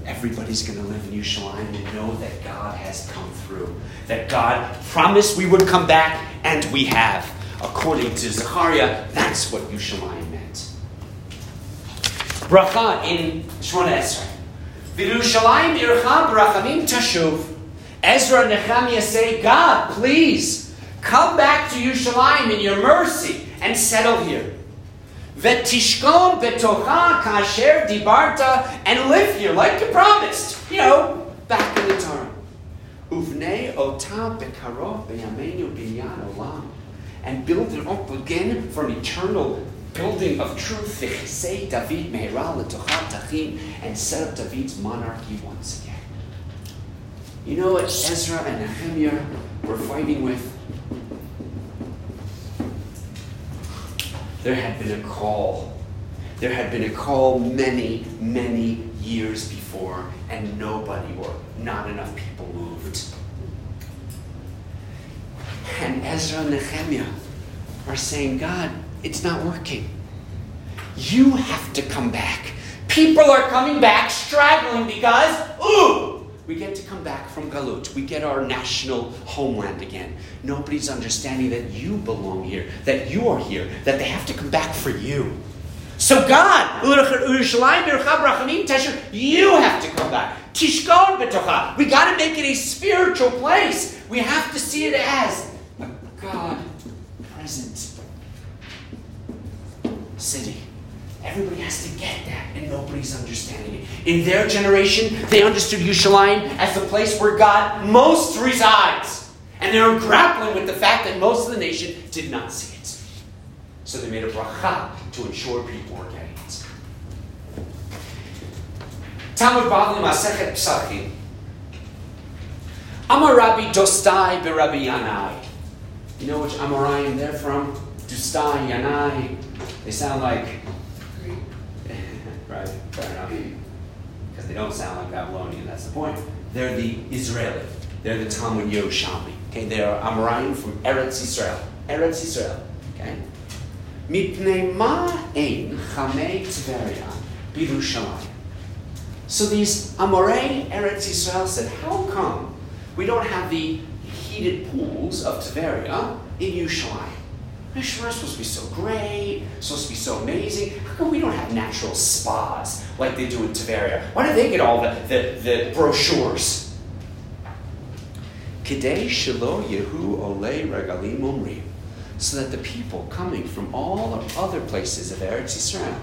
everybody's going to live in Yerushalayim and know that God has come through. That God promised we would come back, and we have. According to Zechariah, that's what Yerushalayim meant. Bracha in Shmona Esrei. V'Yerushalayim ircha brachamim tashuv. Ezra and Nehemiah say, God, please, come back to Yerushalayim in your mercy and settle here. Vetishkon betocha kasher dibarta and live here like you promised. You know, back in the Torah. Uvnei ota bekaro beyamenu binyan olam. And build it up again for an eternal building of truth. David. And set up David's monarchy once again. You know what Ezra and Nehemiah were fighting with? there had been a call. There had been a call many, many years before, and nobody or not enough people moved. And Ezra and Nehemiah are saying, God, it's not working. You have to come back. People are coming back straggling because, ooh, we get to come back from Galut. We get our national homeland again. Nobody's understanding that you belong here, that you are here, that they have to come back for you. So God, you have to come back. We got to make it a spiritual place. We have to see it as a God present city. Everybody has to get that, and nobody's understanding it. In their generation, they understood Yerushalayim as the place where God most resides. And they were grappling with the fact that most of the nation did not see it. So they made a bracha to ensure people were getting it. Talmud Bavli Masechet Psachim. Amar Rabbi Dostai Rabbi Yanai. You know which Amoraim they're from? Dostai, Yanai. They sound like right? Fair enough. Because they don't sound like Babylonian, that's the point. They're the Israeli. They're the Talmud Yerushalmi. Okay, they are Amoraim from Eretz Israel. Eretz Israel. Okay? Mipnei ma ein chamei Tveria birushalayim. So these Amorei Eretz Israel said, how come we don't have the heated pools of Tveria in Yerushalayim? Mishra is supposed to be so great, supposed to be so amazing. How come we don't have natural spas like they do in Tveria? Why do they get all the, the, the brochures? Kidei Shilo Yehu Ole Regalim Umri. So that the people coming from all other places of Eretz Yisrael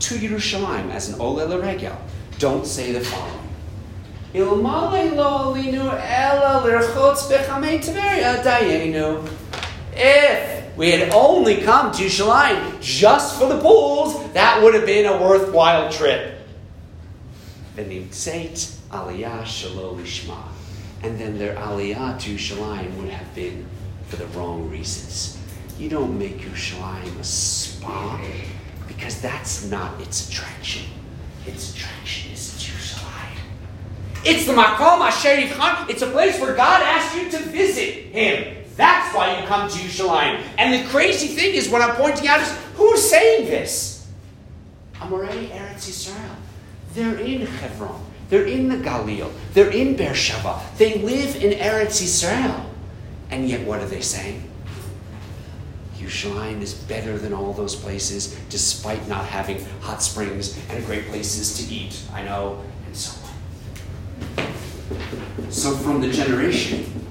to Yerushalayim as an Ole Regel don't say the following. If we had only come to Yerushalayim just for the pools, that would have been a worthwhile trip. V'nimtzeit aliyah lishma. And then their aliyah to Yerushalayim would have been for the wrong reasons. You don't make Yerushalayim a spa because that's not its attraction. Its attraction is Yerushalayim. It's the Makom Asher. It's a place where God asked you to visit Him. That's why you come to Yerushalayim. And the crazy thing is, what I'm pointing out is, who's saying this? Amorei Eretz Yisrael. They're in Hebron. They're in the Galil. They're in Beersheba. They live in Eretz Yisrael. And yet, what are they saying? Yerushalayim is better than all those places, despite not having hot springs and great places to eat. I know, and so on. So, from the generation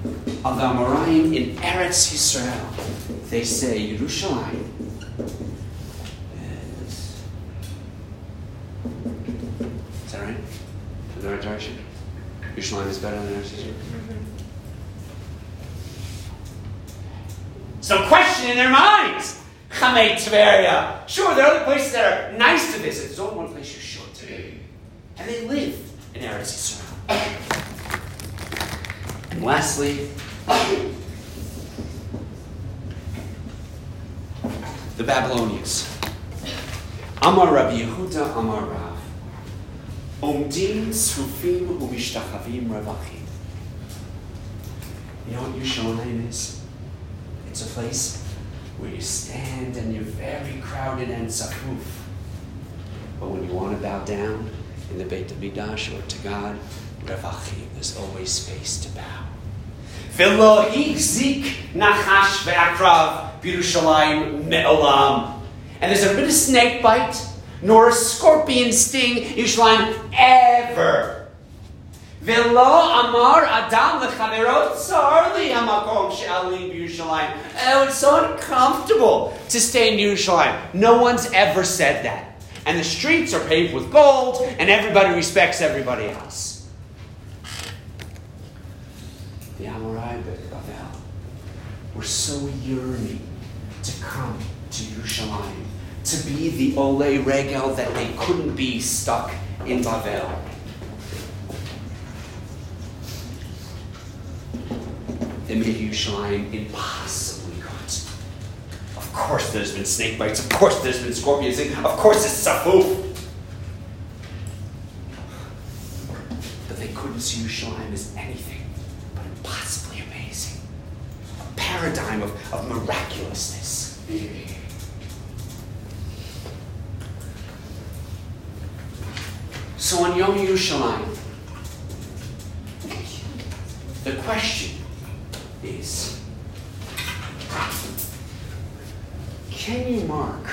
of the Amoraim in Eretz Yisrael, they say Yerushalayim is. Is that right? In the right direction? Yerushalayim is better than Eretz Yisrael? So question in their minds. Chamei Tveria. Sure, there are other places that are nice to visit. There's only one place you're sure to. And they live in Eretz Yisrael. And lastly, the Babylonians. Amar Yehuda Amar Rav. Omdim tzrufim umishtachavim ravachim. You know what Yerushalayim is? It's a place where you stand and you're very crowded and safuf. But when you want to bow down in the Beit HaMikdash or to God, Ravachim, there's always space to bow. V'lo zik nachash ve'akrav b'Yerushalayim me'olam. And there's never been a snake bite, nor a scorpion sting in Yerushalayim ever. V'lo amar adam lechaverot tsar li hamakom she'alim. Oh, it's so uncomfortable to stay in Yerushalayim. No one's ever said that. And the streets are paved with gold, and everybody respects everybody else. Were so yearning to come to Yerushalayim, to be the Ole Regel that they couldn't be stuck in Bavel. They made Yerushalayim impossibly good. Of course there's been snake bites, of course there's been scorpions, of course it's Safuf. But they couldn't see Yerushalayim as anything but impossibly paradigm of, of miraculousness. So on Yom Yerushalayim, the question is can you mark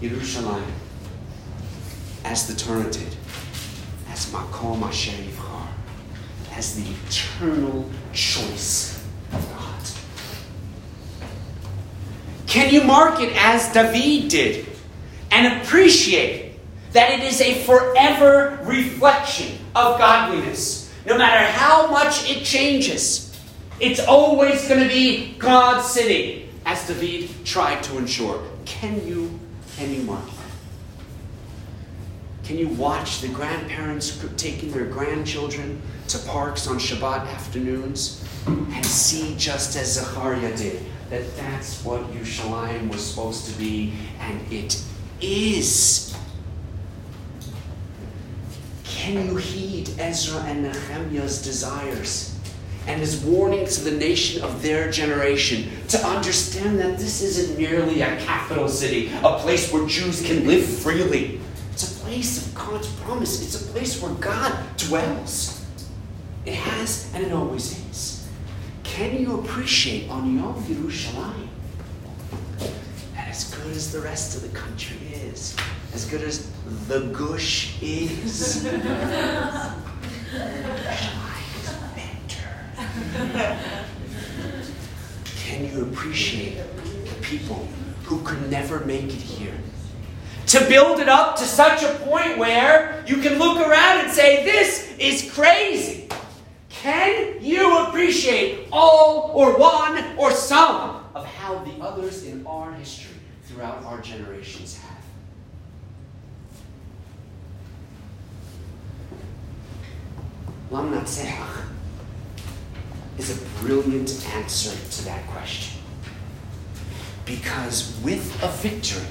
Yerushalayim as the Torah did, as Makom Asher as the eternal choice of God? Can you mark it as David did and appreciate that it is a forever reflection of godliness? No matter how much it changes, it's always going to be God's city, as David tried to ensure. Can you, can you mark that? Can you watch the grandparents taking their grandchildren to parks on Shabbat afternoons and see, just as Zechariah did, that that's what Yerushalayim was supposed to be, and it is. Can you heed Ezra and Nehemiah's desires and his warning to the nation of their generation to understand that this isn't merely a capital city, a place where Jews can live freely? It's a place of God's promise, it's a place where God dwells. It has and it always is. Can you appreciate on Yom Yerushalayim? And as good as the rest of the country is, as good as the gush is, Yerushalayim is better. Can you appreciate the people who could never make it here? To build it up to such a point where you can look around and say, This is crazy. Can you appreciate all or one or some of how? the others in our history throughout our generations have. Lamnatseach is a brilliant answer to that question. Because with a victory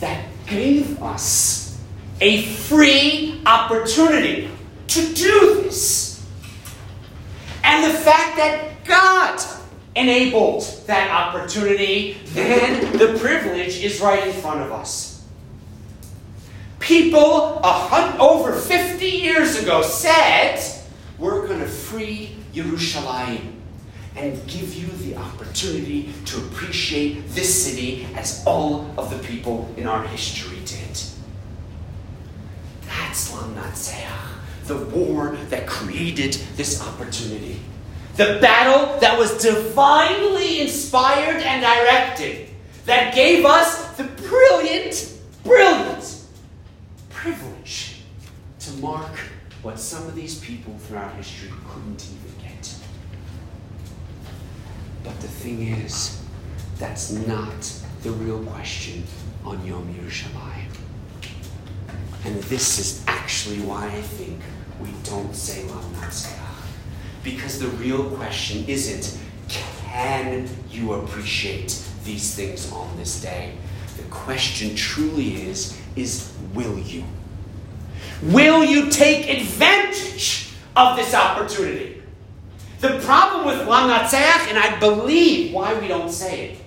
that gave us a free opportunity to do this, and the fact that God enabled that opportunity, then the privilege is right in front of us. People a hundred, over 50 years ago said, We're going to free Yerushalayim and give you the opportunity to appreciate this city as all of the people in our history did. That's Lamnatseach, the war that created this opportunity. The battle that was divinely inspired and directed, that gave us the brilliant, brilliant privilege to mark what some of these people throughout history couldn't even get. But the thing is, that's not the real question on Yom Yerushalayim. And this is actually why I think we don't say La Lamnatseach. Because the real question isn't, can you appreciate these things on this day? The question truly is, is will you? Will you take advantage of this opportunity? The problem with Lamnatseach, and I believe why we don't say it,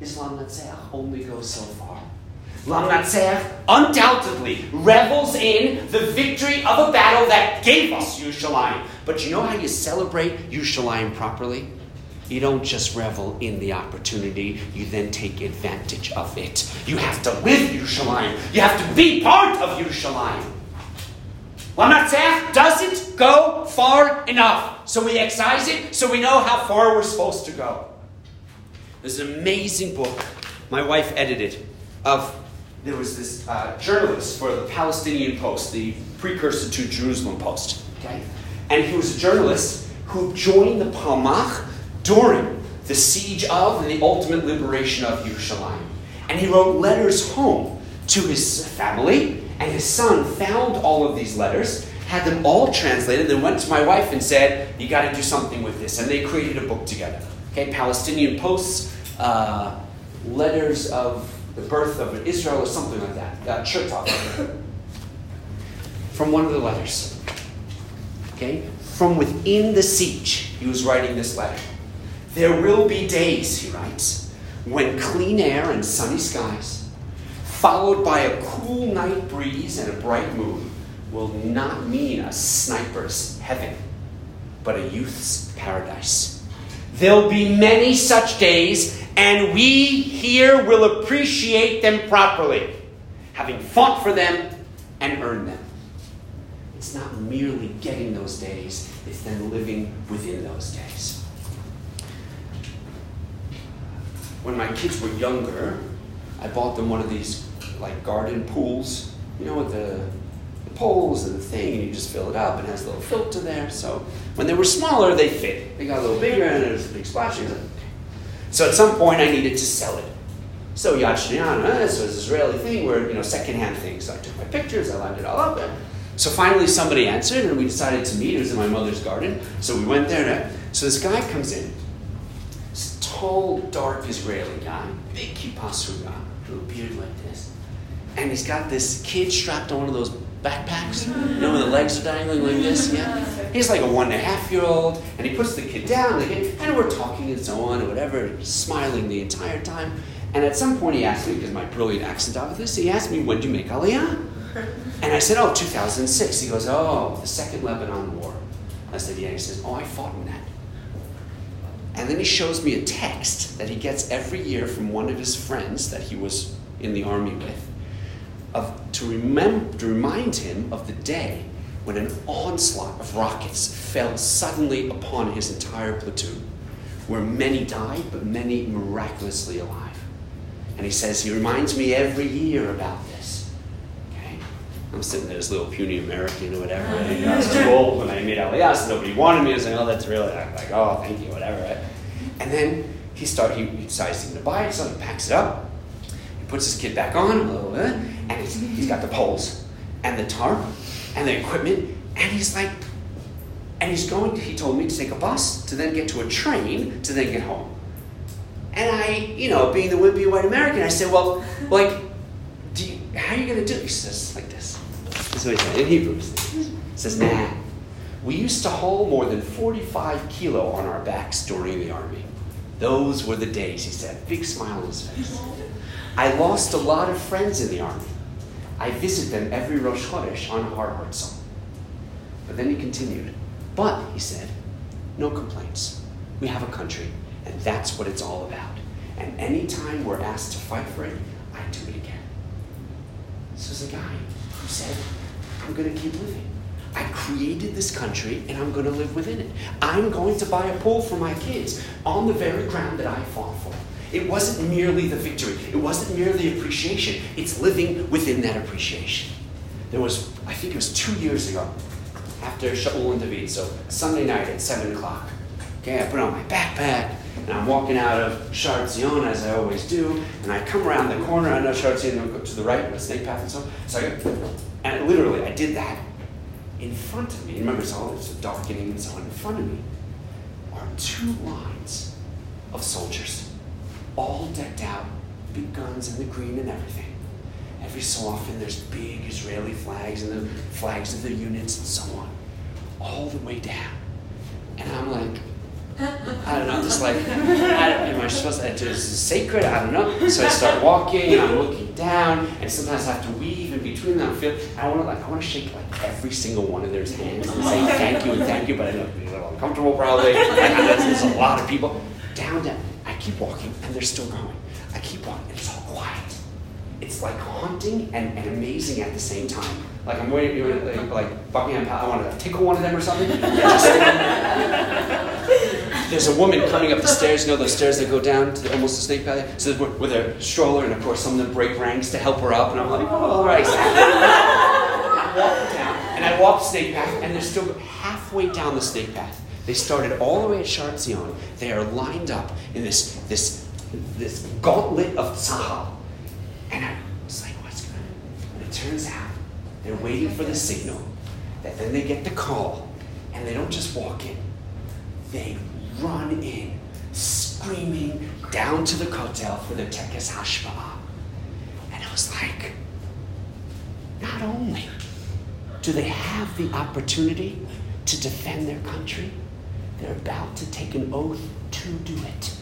is Lamnatseach only goes so far. Lamnatseach undoubtedly revels in the victory of a battle that gave us Yerushalayim. But you know how you celebrate Yerushalayim properly? You don't just revel in the opportunity, you then take advantage of it. You have to live Yerushalayim. You have to be part of Yerushalayim. Lamnatseach doesn't go far enough. So we excise it so we know how far we're supposed to go. There's an amazing book my wife edited of there was this uh, journalist for the Palestinian Post, the precursor to Jerusalem Post. Okay? And he was a journalist who joined the Palmach during the siege of and the ultimate liberation of Yerushalayim. And he wrote letters home to his family, and his son found all of these letters, had them all translated, then went to my wife and said, You got to do something with this. And they created a book together. Okay, Palestinian Posts, uh, Letters of the Birth of Israel, or something like that. Uh, Chertok. From one of the letters. Okay, from within the siege, he was writing this letter. There will be days, he writes, when clean air and sunny skies, followed by a cool night breeze and a bright moon, will not mean a sniper's heaven, but a youth's paradise. There'll be many such days, and we here will appreciate them properly, having fought for them and earned them. It's not merely getting those days, it's then living within those days. When my kids were younger, I bought them one of these like garden pools, you know, with the, the poles and the thing, and you just fill it up and it has a little filter there. So when they were smaller, they fit. They got a little bigger and there's a big splash. So at some point, I needed to sell it. So Yad Shneana, this was this Israeli thing where, you know, secondhand things. So I took my pictures, I lined it all up. So finally, somebody answered, and we decided to meet. It was in my mother's garden. So we went there. And so this guy comes in. This tall, dark Israeli guy, big kippah little beard like this. And he's got this kid strapped on one of those backpacks. You know, when the legs are dangling like this? Yeah. He's like a one and a half year old, and he puts the kid down, and we're talking and so on, and whatever, smiling the entire time. And at some point, he asked me, because my brilliant accent of this, he asked me, when did you make Aliyah? And I said, oh, 2006. He goes, oh, the Second Lebanon War. I said, yeah. He says, oh, I fought in that. And then he shows me a text that he gets every year from one of his friends that he was in the army with, of, to, to remind him of the day when an onslaught of rockets fell suddenly upon his entire platoon, where many died, but many miraculously alive. And he says, he reminds me every year about this. Okay? I'm sitting there, this little puny American or whatever. And, I was too old when I made so nobody wanted me. I was like, oh, that's really, I'm like, oh, thank you, whatever. Right? And then he start he, decides to buy it, so he packs it up. Puts his kid back on, and he's, he's got the poles and the tarp and the equipment, and he's like, and he's going. He told me to take a bus to then get to a train to then get home. And I, you know, being the wimpy white American, I said, well, like, you, how are you going to do it? He says like this. This is what he said in Hebrew. He says, nah. We used to haul more than 45 kilo on our backs during the army. Those were the days, he said. Big smile on his face. I lost a lot of friends in the army. I visit them every Rosh Chodesh on Har Herzl. But then he continued. But, he said, no complaints. We have a country, and that's what it's all about. And anytime we're asked to fight for it, I do it again. This was a guy who said, I'm going to keep living. I created this country and I'm going to live within it. I'm going to buy a pool for my kids on the very ground that I fought for. It wasn't merely the victory, it wasn't merely appreciation, it's living within that appreciation. There was, I think it was two years ago, after Shaul and David, so Sunday night at 7 o'clock. Okay, I put on my backpack and I'm walking out of Shaar Zion as I always do, and I come around the corner. I know Shaar Zion go to the right, the snake path and so. So I go, and literally I did that in front of me. Remember, it's all it's darkening and so on. In front of me are two lines of soldiers, all decked out, big guns and the green and everything. Every so often, there's big Israeli flags and the flags of the units and so on, all the way down. And I'm like, I don't know, just like, I don't, am I supposed to, is sacred? I don't know. So I start walking, and I'm looking down, and sometimes I have to weave in between them. I feel, I want to like, I want to shake like every single one of their hands and say thank you and thank you, but I know it's a little uncomfortable probably. There's, there's a lot of people. Down, down. I keep walking, and they're still going. I keep and it's all quiet. It's like haunting and, and amazing at the same time. Like I'm waiting, like, like Buckingham Palace. I want to tickle one of them or something. There's a woman coming up the stairs. You know those stairs that go down to the, almost the snake path. So with a stroller, and of course some of them break ranks to help her up. And I'm like, oh, all right. I walk down, and I walk the snake path, and they're still halfway down the snake path. They started all the way at Zion. They are lined up in this this this gauntlet of tzahal. And I was like, what's going on? And it turns out they're waiting for the signal that then they get the call, and they don't just walk in. They run in, screaming down to the kotel for the Tekes Hashba'ah. And it was like, not only do they have the opportunity to defend their country, they're about to take an oath to do it.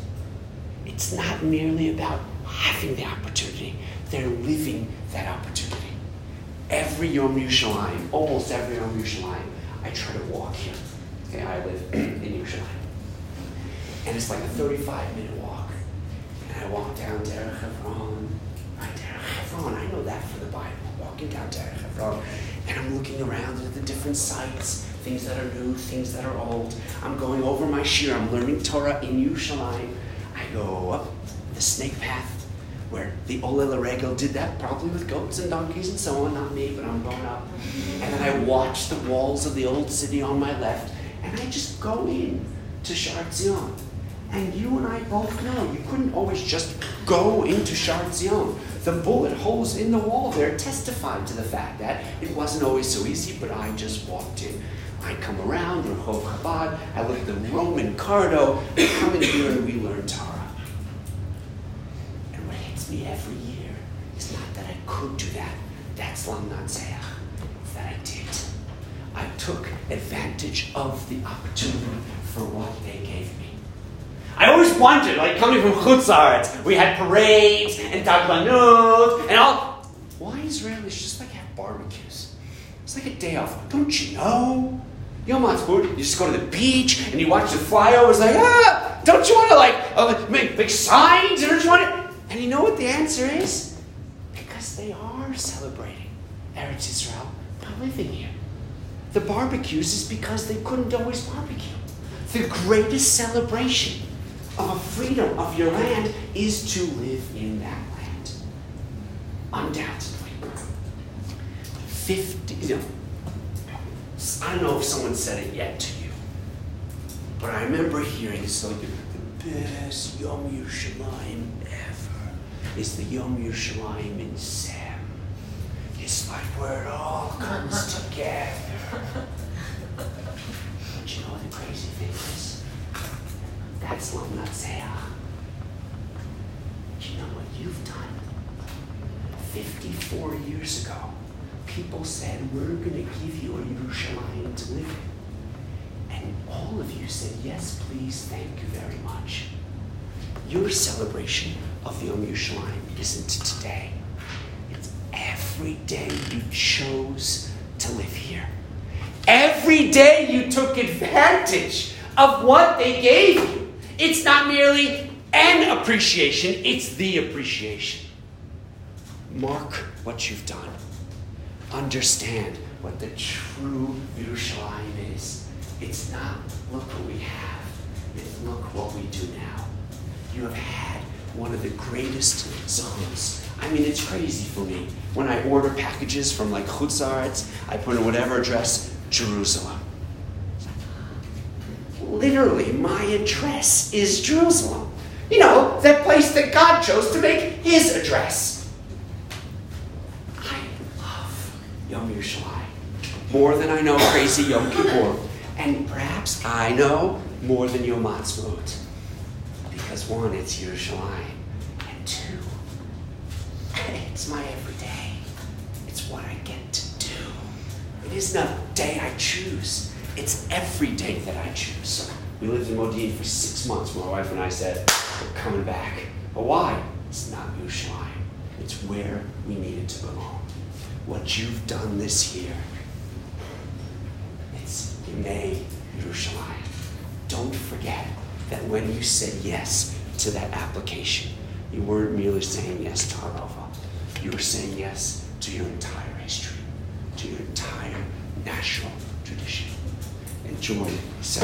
It's not merely about having the opportunity, they're living that opportunity. Every Yom Yerushalayim, almost every Yom Yerushalayim, I try to walk here. Okay, I live in Yerushalayim. And it's like a 35 minute walk. And I walk down Derech Hebron. Right, Derech Hebron, I know that from the Bible. Walking down Derech Hebron. And I'm looking around at the different sites, things that are new, things that are old. I'm going over my shir. I'm learning Torah in Yerushalayim. I go up the snake path where the Olel Regel did that, probably with goats and donkeys and so on, not me, but I'm going up. And then I watch the walls of the old city on my left, and I just go in to Shaar Zion. And you and I both know you couldn't always just go into Shaar Zion. The bullet holes in the wall there testified to the fact that it wasn't always so easy, but I just walked in. I come around, Rehov Chabad, I look at the Roman Cardo, I come in here and we learn Torah. And what hits me every year is not that I could do that. That's Lamnatseach. It's that I did. I took advantage of the opportunity for what they gave me. I always wondered, like coming from Chutzart, we had parades and Daglanut and all. Why Israelis just like have barbecues? It's like a day off. Don't you know? Yom Ha'atzmaut, you just go to the beach and you watch the flyovers. Like, ah, don't you want to like uh, make big signs? Don't you want to? And you know what the answer is? Because they are celebrating Eretz Israel by living here. The barbecues is because they couldn't always barbecue. The greatest celebration of a freedom of your land is to live in that land. Undoubtedly. 50, you know, I don't know if someone said it yet to you, but I remember hearing this, like the best Yom Yerushalayim ever is the Yom Yerushalayim in Sam. It's like where it all comes together. But you know the crazy thing is, that's Lamnatseach. You know what you've done? 54 years ago, people said, We're going to give you a Yerushalayim to live in. And all of you said, Yes, please, thank you very much. Your celebration of the Yom Yerushalayim isn't today. It's every day you chose to live here. Every day you took advantage of what they gave you. It's not merely an appreciation, it's the appreciation. Mark what you've done. Understand what the true Yerushalayim is. It's not look what we have, it's look what we do now. You have had one of the greatest zones. I mean, it's crazy for me. When I order packages from like Chutzaretz, I put in whatever address, Jerusalem. Literally, my address is Jerusalem. You know, that place that God chose to make his address. I love Yom Yerushalayim more than I know crazy Yom Kippur. And perhaps I know more than Yom Ha'atzmaut. Because one, it's Yerushalayim. And two, it's my everyday. It's what I get to do. It isn't a day I choose. It's every day that I choose. We lived in Modi'in for six months. My wife and I said, we're coming back. But why? It's not Yerushalayim. It's where we needed to belong. What you've done this year, it's Yemei Yerushalayim. Don't forget that when you said yes to that application, you weren't merely saying yes to Harova. You were saying yes to your entire history, to your entire national tradition. чумою. Все.